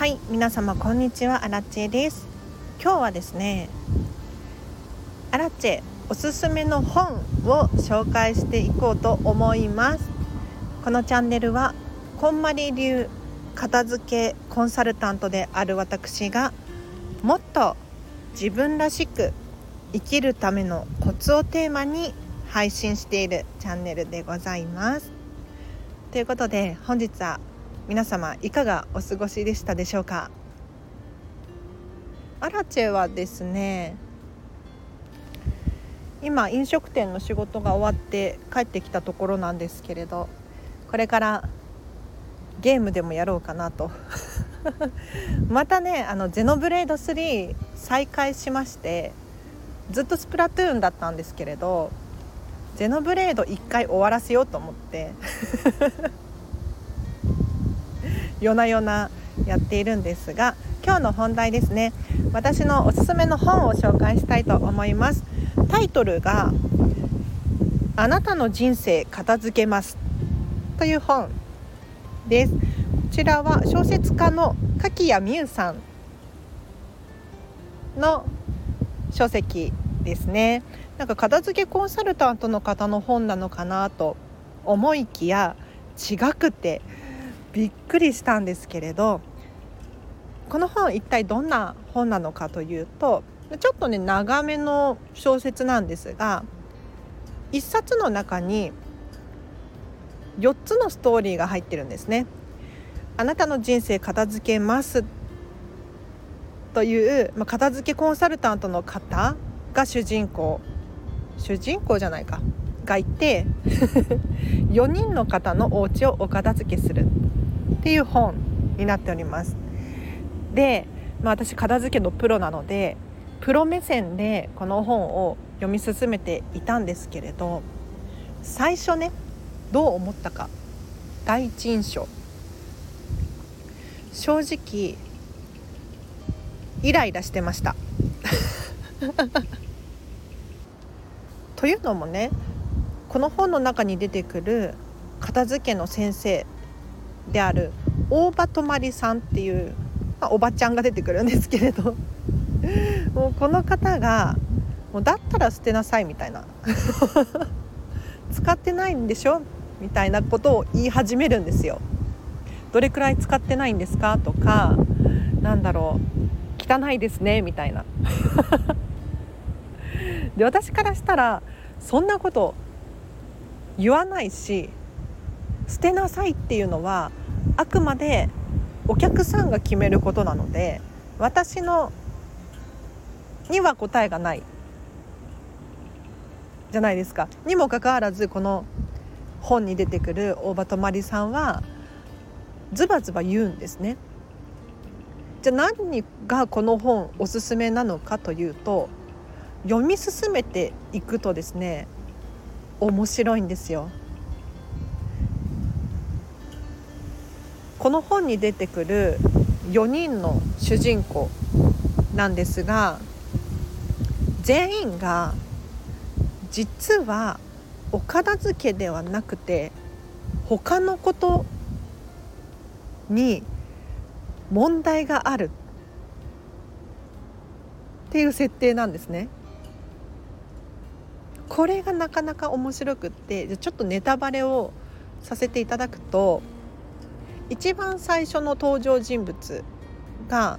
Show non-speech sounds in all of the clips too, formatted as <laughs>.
はい皆様こんにちは。アラチェです。今日はですねアラチェおすすめの本を紹介していこうと思います。このチャンネルはこんまり流片付けコンサルタントである私がもっと自分らしく生きるためのコツをテーマに配信しているチャンネルでございます。ということで本日は皆様いかがお過ごしでしたでしょうか？アラチェはですね今飲食店の仕事が終わって帰ってきたところなんですけれどこれからゲームでもやろうかなと。<laughs> またねあのゼノブレード3再開しましてずっとスプラトゥーンだったんですけれどゼノブレード1回終わらせようと思って。夜な夜なやっているんですが今日の本題ですね。私のおすすめの本を紹介したいと思います。タイトルがあなたの人生片付けます。という本です。こちらは小説家の柿谷美優さんの書籍ですね。なんか片付けコンサルタントの方の本なのかなと思いきや違くてびっくりしたんですけれどこの本一体どんな本なのかというとちょっとね長めの小説なんですが一冊の中に4つのストーリーが入ってるんですね。あなたの人生片付けますという、まあ、片付けコンサルタントの方が主人公。主人公じゃないか。がいて <laughs> 4人の方のお家をお片付けする。っていう本になっております。で、まあ、私片付けのプロなのでプロ目線でこの本を読み進めていたんですけれど最初ねどう思ったか。第一印象。正直イライラしてました。<laughs> というのもねこの本の中に出てくる片付けの先生である大場泊さんっていう、まあ、おばちゃんが出てくるんですけれど <laughs> もうこの方がもうだったら捨てなさいみたいな <laughs> 使ってないんでしょみたいなことを言い始めるんですよ。どれくらい使ってないんですかとかなんだろう汚いですねみたいな。<laughs> で私からしたらそんなこと言わないし捨てなさいっていうのはあくまでお客さんが決めることなので私のには答えがないじゃないですか。にもかかわらずこの本に出てくる大場泊さんはズバズバ言うんですね。じゃあ何がこの本おすすめなのかというと読み進めていくとですね面白いんですよ。この本に出てくる4人の主人公なんですが全員が実はお片付けではなくて他のことに問題があるっていう設定なんですね。これがなかなか面白くってちょっとネタバレをさせていただくと一番最初の登場人物が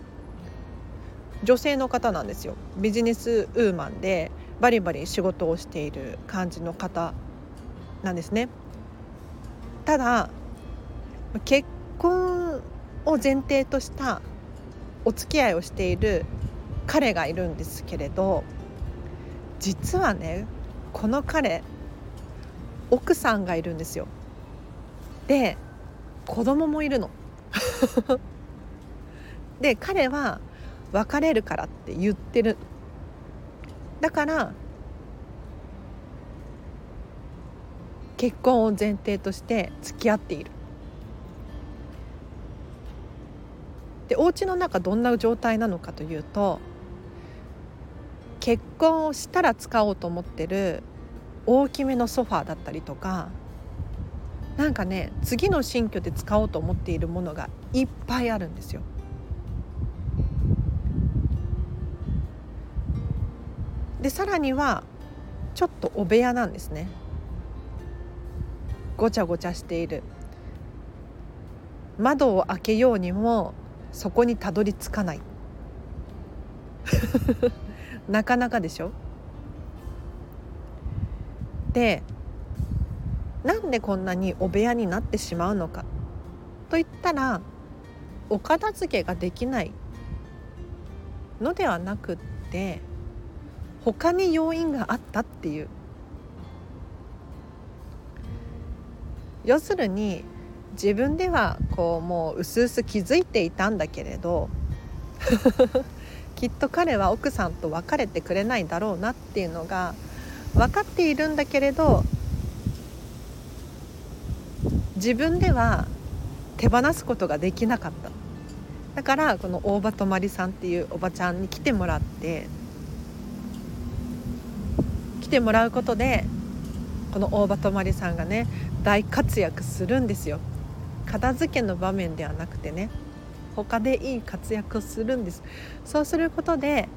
女性の方なんですよ。ビジネスウーマンでバリバリ仕事をしている感じの方なんですね。ただ結婚を前提としたお付き合いをしている彼がいるんですけれど実はねこの彼奥さんがいるんですよ。で子供もいるの。で彼は別れるからって言ってる。だから結婚を前提として付き合っている。でお家の中どんな状態なのかというと結婚をしたら使おうと思ってる大きめのソファーだったりとかなんかね次の新居で使おうと思っているものがいっぱいあるんですよ。でさらにはちょっとお部屋なんですね。ごちゃごちゃしている窓を開けようにもそこにたどり着かない <laughs> なかなかでしょ？でなんでこんなにお部屋になってしまうのか？といったらお片付けができないのではなくって他に要因があったっていう。要するに自分ではこうもううすうす気づいていたんだけれど <laughs> きっと彼は奥さんと別れてくれないだろうなっていうのが分かっているんだけれど自分では手放すことができなかった。だからこの大場泊さんっていうおばちゃんに来てもらって来てもらうことでこの大場泊さんがね大活躍するんですよ。片付けの場面ではなくてね他でいい活躍をするんです。そうすることで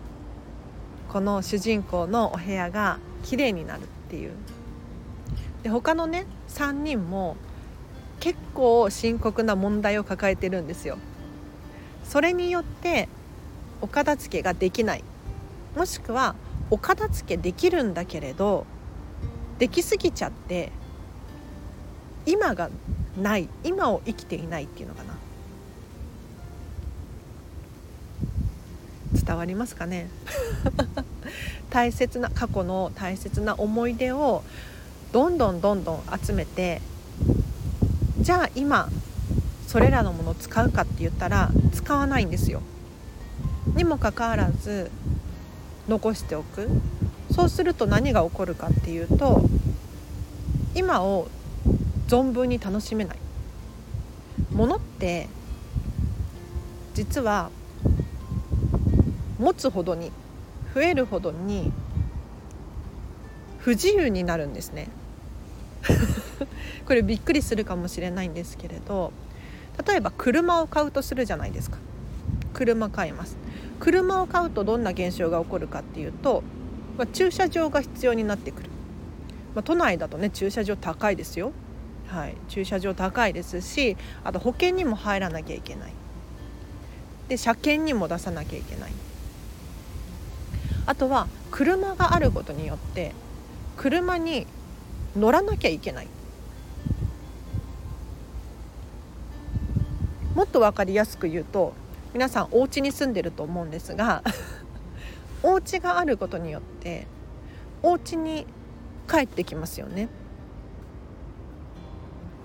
この主人公のお部屋が綺麗になるっていう。で他のね3人も結構深刻な問題を抱えてるんですよ。それによってお片付けができない。もしくはお片付けできるんだけれどできすぎちゃって今がない今を生きていないっていうのかな。伝わりますかね？<laughs> 大切な過去の大切な思い出をどんどんどんどん集めてじゃあ今それらのものを使うかって言ったら使わないんですよ。にもかかわらず残しておく。そうすると何が起こるかっていうと今を存分に楽しめない。ものって実は持つほどに増えるほどに不自由になるんですね。これびっくりするかもしれないんですけれど例えば車を買うとするじゃないですか。車買います。車を買うとどんな現象が起こるかっていうと、まあ、駐車場が必要になってくる、まあ、都内だとね駐車場高いですよ。はい、駐車場高いですしあと保険にも入らなきゃいけない。で車検にも出さなきゃいけない。あとは車があることによって車に乗らなきゃいけない。もっと分かりやすく言うと皆さんお家に住んでると思うんですが <laughs> お家があることによってお家に帰ってきますよね。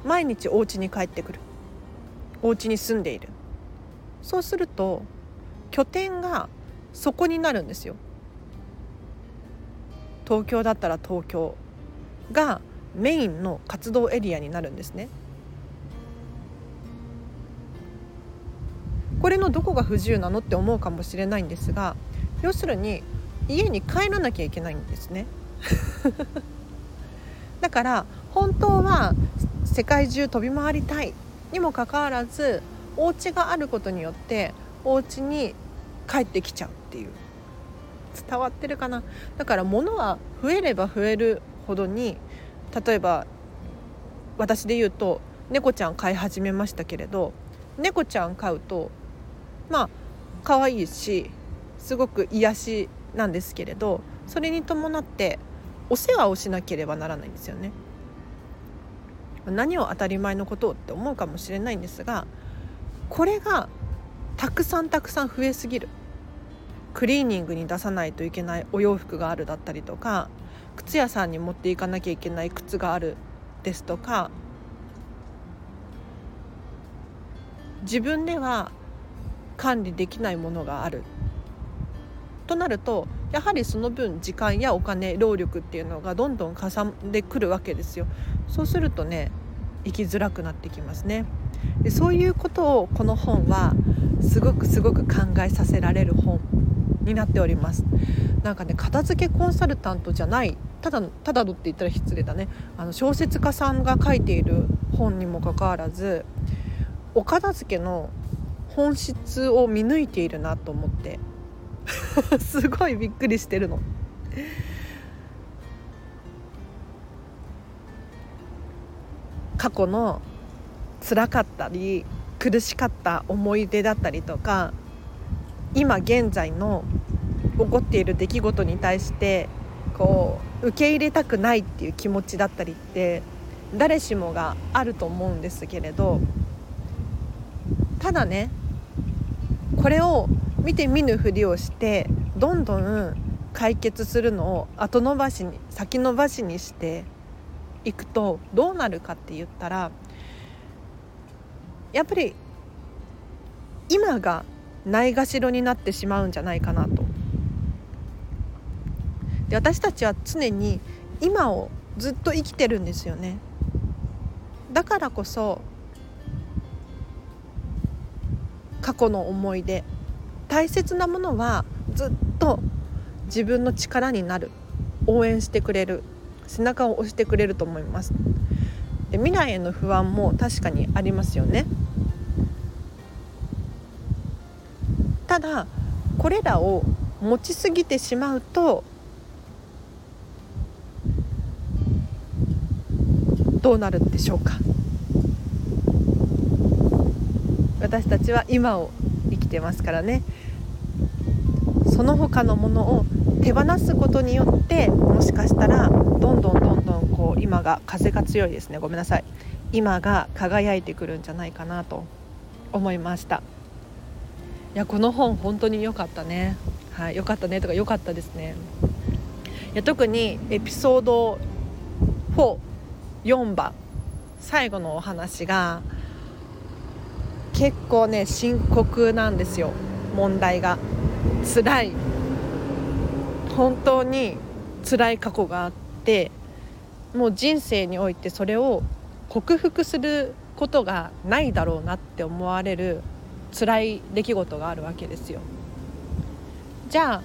毎日お家に帰ってくる。お家に住んでいる。そうすると拠点がそこになるんですよ。東京だったら東京がメインの活動エリアになるんですね。これのどこが不自由なのって思うかもしれないんですが要するに家に帰らなきゃいけないんですね。<laughs> だから本当は世界中飛び回りたいにもかかわらずお家があることによってお家に帰ってきちゃうっていう。伝わってるかな？だから物は増えれば増えるほどに例えば私で言うと猫ちゃん飼い始めましたけれど猫ちゃん飼うとまあ可愛いしすごく癒しなんですけれどそれに伴ってお世話をしなければならないんですよね。何を当たり前のことって思うかもしれないんですがこれがたくさんたくさん増えすぎるクリーニングに出さないといけないお洋服があるだったりとか靴屋さんに持っていかなきゃいけない靴があるですとか自分では管理できないものがある。となるとやはりその分時間やお金労力っていうのがどんどんかさんでくるわけですよ。そうするとね生きづらくなってきますね。でそういうことをこの本はすごくすごく考えさせられる本になっております。なんかね片付けコンサルタントじゃない。ただただのって言ったら失礼だね。あの小説家さんが書いている本にもかかわらずお片付けの本質を見抜いているなと思って <laughs> すごいびっくりしてるの。過去の辛かったり苦しかった思い出だったりとか今現在の起こっている出来事に対してこう受け入れたくないっていう気持ちだったりって誰しもがあると思うんですけれどただねこれを見て見ぬふりをしてどんどん解決するのを後延ばしに先延ばしにしていくとどうなるかって言ったらやっぱり今がないがしろになってしまうんじゃないかなと。で私たちは常に今をずっと生きてるんですよね。だからこそ過去の思い出。大切なものはずっと自分の力になる。応援してくれる。背中を押してくれると思います。で未来への不安も確かにありますよね。ただこれらを持ちすぎてしまうとどうなるんでしょうか。私たちは今を生きてますからね。その他のものを手放すことによってもしかしたらどんどんどんどんこう今が風が強いですね。ごめんなさい。今が輝いてくるんじゃないかなと思いました。いやこの本本当に良かったね。はい良かったね。とか良かったですね。いや特にエピソード44番最後のお話が結構ね深刻なんですよ。問題が。辛い。本当に辛い過去があってもう人生においてそれを克服することがないだろうなって思われる辛い出来事があるわけですよ。じゃあ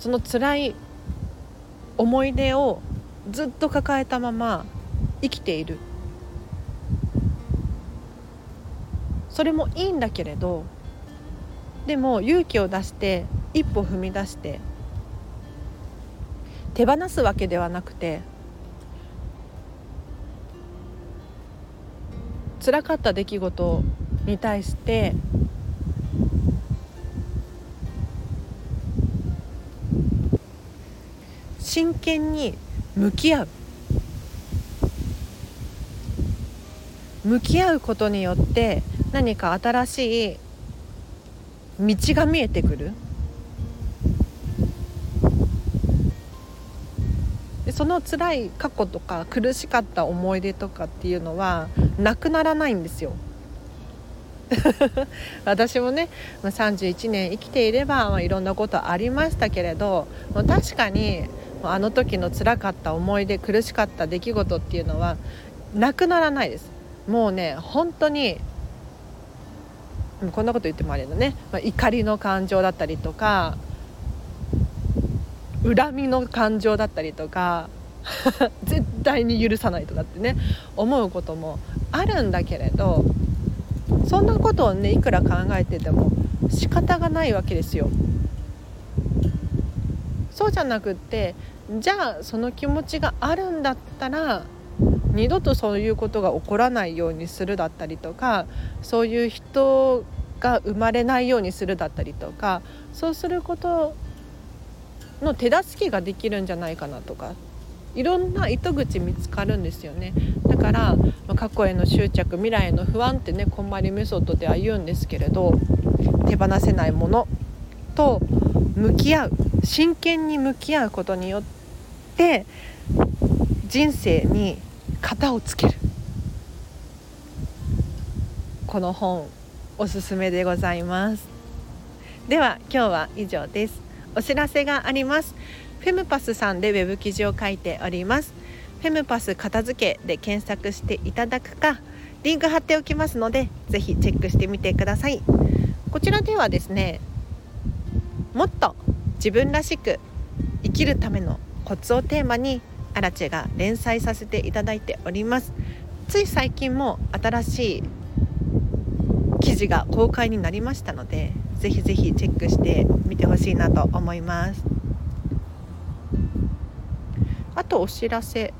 その辛い思い出をずっと抱えたまま生きている。それもいいんだけれどでも勇気を出して一歩踏み出して手放すわけではなくて辛かった出来事に対して真剣に向き合う。向き合うことによって何か新しい道が見えてくるでその辛い過去とか苦しかった思い出とかっていうのはなくならないんですよ。<laughs> 私もね31年生きていれば、いろんなことありましたけれど確かにあの時の辛かった思い出苦しかった出来事っていうのはなくならないですもうね本当にこんなこと言ってもあれだね、まあ、怒りの感情だったりとか恨みの感情だったりとか <laughs> 絶対に許さないとかってね思うこともあるんだけれどそんなことをねいくら考えてても仕方がないわけですよ。そうじゃなくってじゃあその気持ちがあるんだったら二度とそういうことが起こらないようにするだったりとかそういう人が生まれないようにするだったりとかそうすることの手助けができるんじゃないかなとかいろんな糸口見つかるんですよね。だから過去への執着未来への不安ってねこんまりメソッドでは言うんですけれど手放せないものと向き合う真剣に向き合うことによって人生に型をつける。この本おすすめでございます。では今日は以上です。お知らせがあります。フェムパスさんでウェブ記事を書いております。フェムパス片付けで検索していただくかリンク貼っておきますのでぜひチェックしてみてください。こちらではですねもっと自分らしく生きるためのコツをテーマにアラチェが連載させていただいております。つい最近も新しい記事が公開になりましたのでぜひぜひチェックしてみてほしいなと思います。あとお知らせ。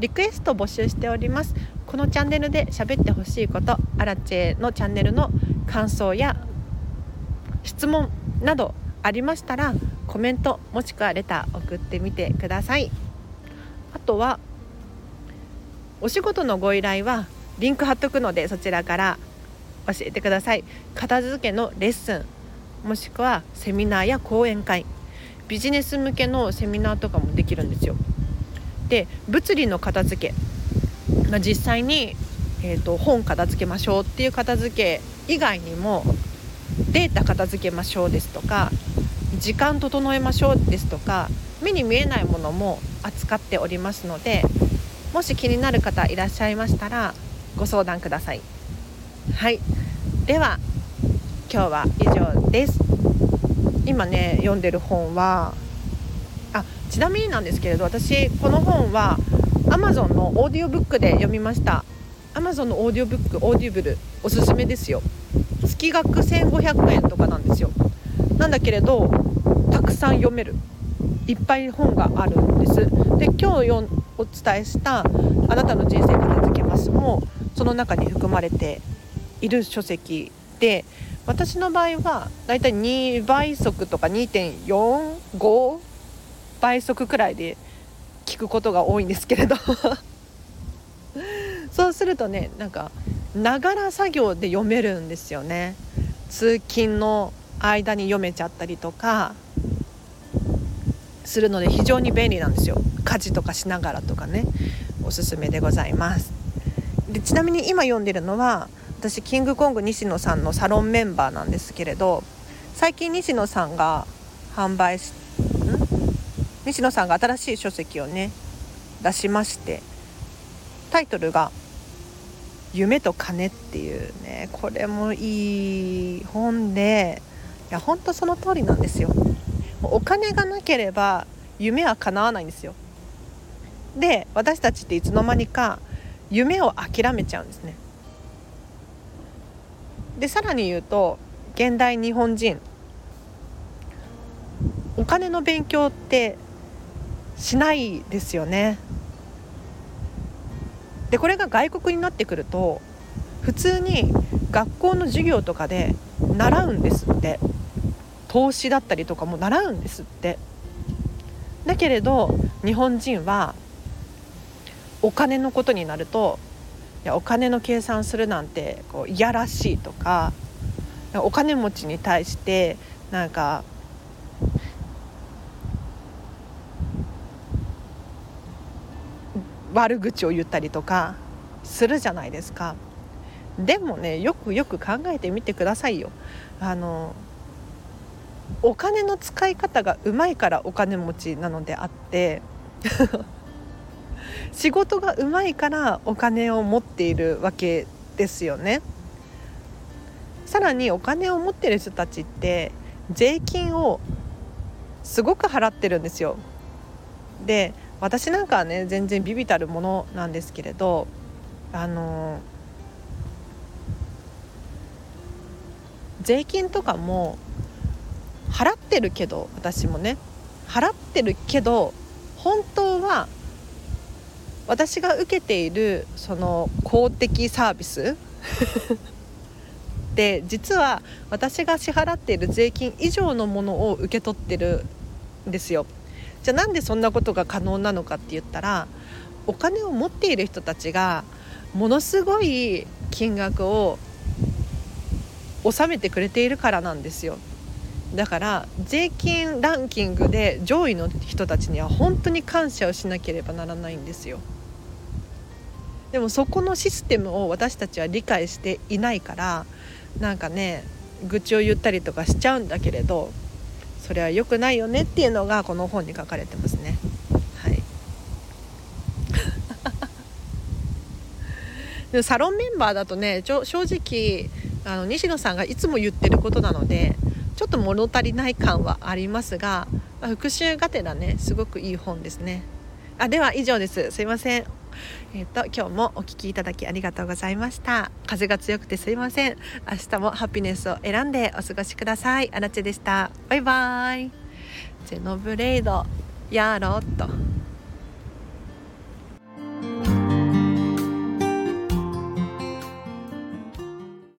リクエスト募集しております。このチャンネルで喋ってほしいことアラチェのチャンネルの感想や質問などありましたらコメントもしくはレター送ってみてください。あとはお仕事のご依頼はリンク貼っとくのでそちらから教えてください。片付けのレッスンもしくはセミナーや講演会。ビジネス向けのセミナーとかもできるんですよ。で物理の片付け、まあ、実際に、えーと、本片付けましょうっていう片付け以外にもデータ片付けましょうですとか時間整えましょうですとか目に見えないものも扱っておりますのでもし気になる方いらっしゃいましたらご相談ください。はい。では今日は以上です。今ね読んでる本はあちなみになんですけれど私この本は Amazon のオーディオブックで読みました。Amazon のオーディオブックオーディブルおすすめですよ。月額1500円とかなんですよ。なんだけれどたくさん読める。いっぱい本があるんです。で今日お伝えした「あなたの人生片付けます」もその中に含まれている書籍で私の場合はだいたい2倍速とか2.45倍速くらいで聞くことが多いんですけれど。<laughs> そうするとねなんかながら作業で読めるんですよね。通勤の間に読めちゃったりとかするので非常に便利なんですよ。家事とかしながらとかね。おすすめでございます。でちなみに今読んでるのは私キングコング西野さんのサロンメンバーなんですけれど最近西野さんが販売し西野さんが新しい書籍をね出しましてタイトルが「夢と金」っていうねこれもいい本でいや本当その通りなんですよ。お金がなければ夢は叶わないんですよ。で私たちっていつの間にか夢を諦めちゃうんですね。でさらに言うと現代日本人お金の勉強ってしないですよね。でこれが外国になってくると普通に学校の授業とかで習うんですって。投資だったりとかも習うんですって。だけれど日本人はお金のことになるといやお金の計算するなんてこういやらしいとかお金持ちに対してなんか悪口を言ったりとかするじゃないですか。でもねよくよく考えてみてくださいよ。あのお金の使い方がうまいからお金持ちなのであって <laughs> 仕事がうまいからお金を持っているわけですよね。さらにお金を持ってる人たちって税金をすごく払ってるんですよ。で私なんかはね全然ビビたるものなんですけれどあの税金とかも払ってるけど私もね払ってるけど本当は私が受けているその公的サービス <laughs> で実は私が支払っている税金以上のものを受け取ってるんですよ。じゃあなんでそんなことが可能なのかって言ったらお金を持っている人たちがものすごい金額を納めてくれているからなんですよ。だから税金ランキングで上位の人たちには本当に感謝をしなければならないんですよ。でもそこのシステムを私たちは理解していないからなんかね愚痴を言ったりとかしちゃうんだけれどそれは良くないよねっていうのがこの本に書かれてますね。はい、<laughs> でサロンメンバーだとね正直あの西野さんがいつも言ってることなのでちょっと物足りない感はありますが、まあ、復習がてらねすごくいい本ですね。あでは以上です。すいません。えっ、ー、と今日もお聞きいただきありがとうございました。風が強くてすいません。明日もハピネスを選んでお過ごしください。あらちでした。バイバイ。ゼノブレイド。やろっと。